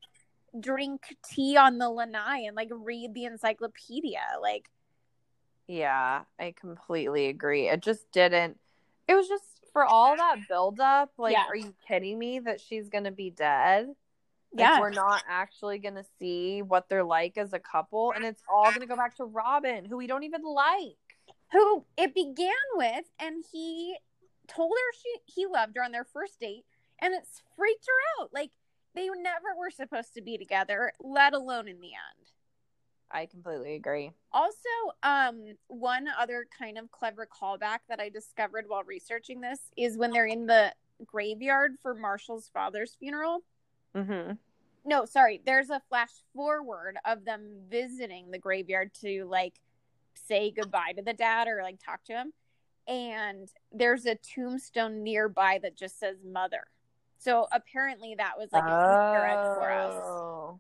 drink tea on the lanai and like read the encyclopedia. Like Yeah, I completely agree. It just didn't. It was just for all that buildup. Like, Yeah. are you kidding me that she's gonna be dead? Like, Yeah. we're not actually gonna see what they're like as a couple, and it's all gonna go back to Robin, who we don't even like. who it began with and he told her she he loved her on their first date and it's freaked her out like they never were supposed to be together let alone in the end I completely agree. also um one other kind of clever callback that i discovered while researching this is when they're in the graveyard for marshall's father's funeral Mm-hmm. no sorry there's a flash forward of them visiting the graveyard to like say goodbye to the dad or like talk to him and there's a tombstone nearby that just says mother so apparently that was like a egg for us Oh.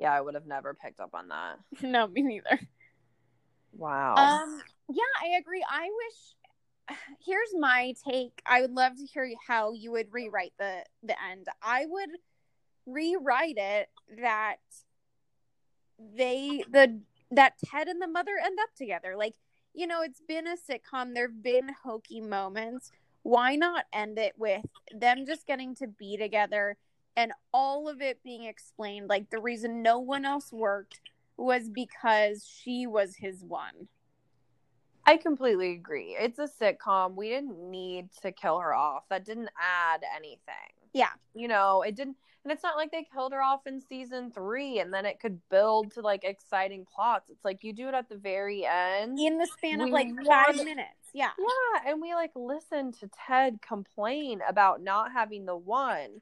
Yeah, I would have never picked up on that. no me neither. Wow. um yeah i agree. I wish here's my take. I would love to hear how you would rewrite the the end. I would rewrite it that they the that ted and the mother end up together. Like you know it's been a sitcom. There've been hokey moments. Why not end it with them just getting to be together and all of it being explained like the reason no one else worked was because she was his one I completely agree. It's a sitcom. We didn't need to kill her off. That didn't add anything. Yeah. You know, it didn't and it's not like they killed her off in season 3 and then it could build to like exciting plots. It's like you do it at the very end. in the span of like five want- minutes. Yeah. Yeah, and we like listen to Ted complain about not having the one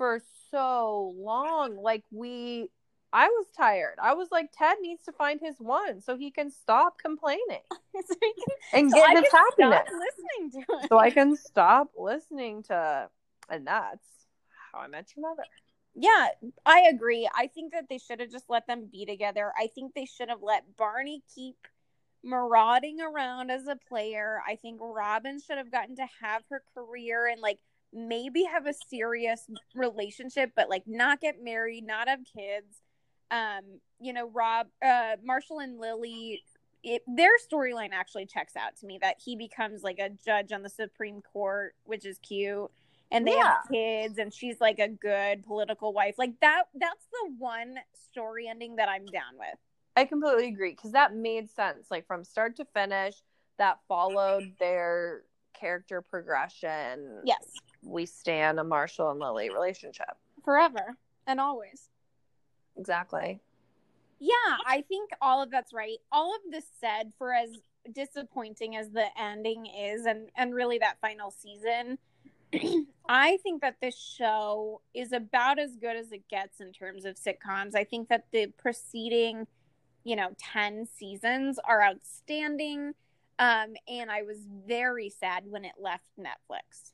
for so long. Like we I was tired. I was like Ted needs to find his one so he can stop complaining so can, and so get his happiness. listening to it. so I can stop listening to, and that's how I met your mother. Yeah, I agree. I think that they should have just let them be together. I think they should have let Barney keep marauding around as a player. I think Robin should have gotten to have her career and like maybe have a serious relationship, but like not get married, not have kids. Um, you know, Rob, uh, Marshall and Lily, it, their storyline actually checks out to me that he becomes like a judge on the Supreme Court, which is cute and they have kids and she's like a good political wife like that that's the one story ending that i'm down with I completely agree because that made sense. Like from start to finish, that followed their character progression. yes we stand a Marshall and Lily relationship. Forever and always. Exactly. Yeah, I think all of that's right. All of this said, for as disappointing as the ending is, and and really that final season, I think that this show is about as good as it gets in terms of sitcoms. I think that the preceding, you know, ten seasons are outstanding, um, and I was very sad when it left Netflix.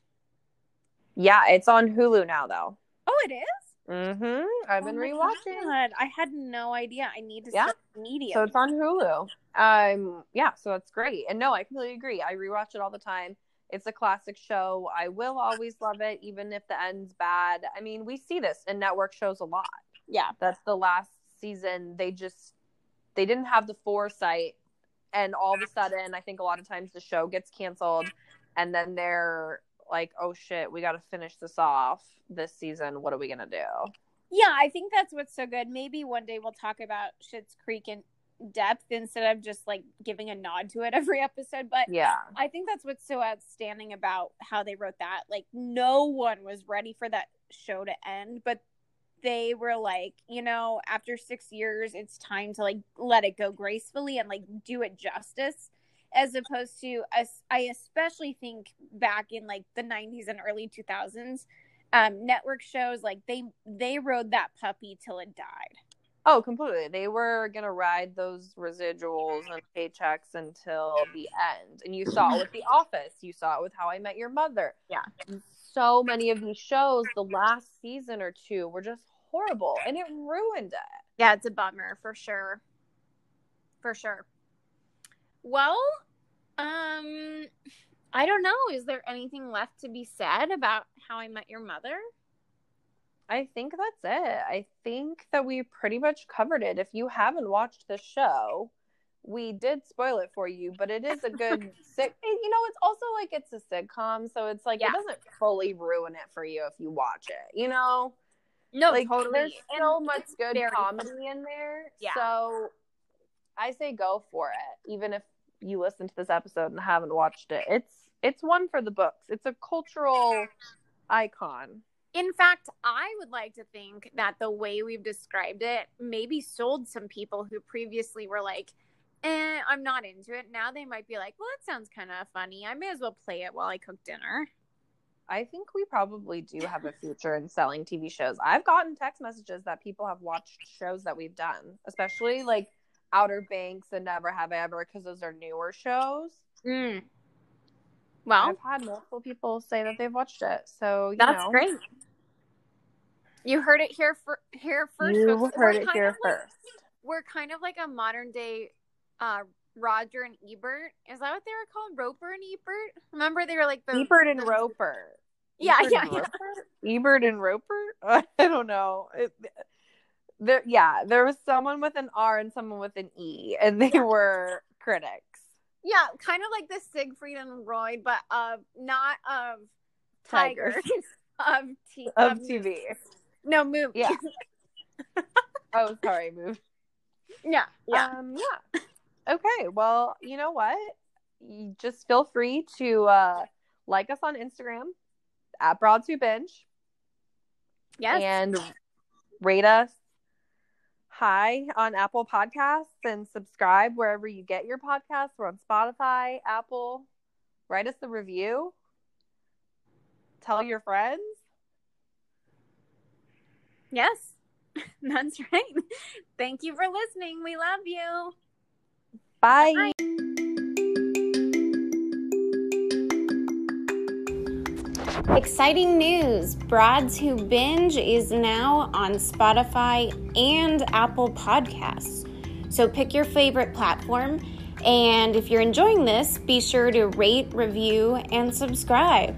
Yeah, it's on Hulu now, though. Oh, it is. Mm-hmm. I've been Oh rewatching. God, I had no idea. I need to Yeah. immediately. So it's on Hulu. Um, yeah, so that's great. And no, I completely agree. I rewatch it all the time. It's a classic show. I will always love it, even if the end's bad. I mean, we see this in network shows a lot. yeah, That's the last season. They just they didn't have the foresight, and all of a sudden, I think a lot of times the show gets canceled, and then they're like, "Oh shit, we got to finish this off this season. What are we gonna do?" yeah. I think that's what's so good. Maybe one day we'll talk about Schitt's Creek in depth instead of just like giving a nod to it every episode. But Yeah, I think that's what's so outstanding about how they wrote that. Like, no one was ready for that show to end, but they were like, you know, after six years, it's time to like let it go gracefully and like do it justice. As opposed to, us, I especially think back in like the 90s and early 2000s, um, network shows like they they rode that puppy till it died. Oh, completely. They were gonna ride those residuals and paychecks until the end. And you saw it with The Office. You saw it with How I Met Your Mother. Yeah. So many of these shows, the last season or two were just horrible and it ruined it. Yeah, it's a bummer for sure. For sure. Well, um I don't know. Is there anything left to be said about how I met your mother? I think that's it. I think that we pretty much covered it. If you haven't watched the show, we did spoil it for you, but it is a good sick. You know, it's also like it's a sitcom, so it's like Yeah. it doesn't fully ruin it for you if you watch it. You know, No, like totally. there's And so much good comedy in there. Yeah. So I say go for it, even if you listen to this episode and haven't watched it. It's it's one for the books. It's a cultural icon. In fact, I would like to think that the way we've described it maybe sold some people who previously were like, eh, I'm not into it. Now they might be like, well, that sounds kind of funny. I may as well play it while I cook dinner. I think we probably do have a future in selling TV shows. I've gotten text messages that people have watched shows that we've done, especially like Outer Banks and Never Have I Ever, because those are newer shows. Mm. Well, I've had multiple people say that they've watched it. So you that's know, great. You heard it here for here first. You folks. heard We're it kind here of like- first. we're kind of like a modern day uh Roger and Ebert. Is that what they were called? Roeper and Ebert? Remember they were like the Ebert and the- Roeper. Yeah, Ebert yeah, and yeah. Roeper? Ebert and Roeper? I don't know. It, there, yeah, there was someone with an R and someone with an E, and they were critics. Yeah, kind of like the Siegfried and Roy, but of not of tigers, Tigers. of t- Of of TV. No movies. Yeah. Oh, sorry, move. yeah, yeah. Um, yeah. Okay. Well, you know what? You just feel free to uh, like us on Instagram at Broads Who Binge yes. and rate us high on Apple Podcasts and subscribe wherever you get your podcasts. We're on Spotify, Apple. Write us a review. Tell your friends. yes. That's right. Thank you for listening. We love you. Bye. Bye. Exciting news! Broads Who Binge is now on Spotify and Apple Podcasts. So pick your favorite platform, and if you're enjoying this, be sure to rate, review, and subscribe.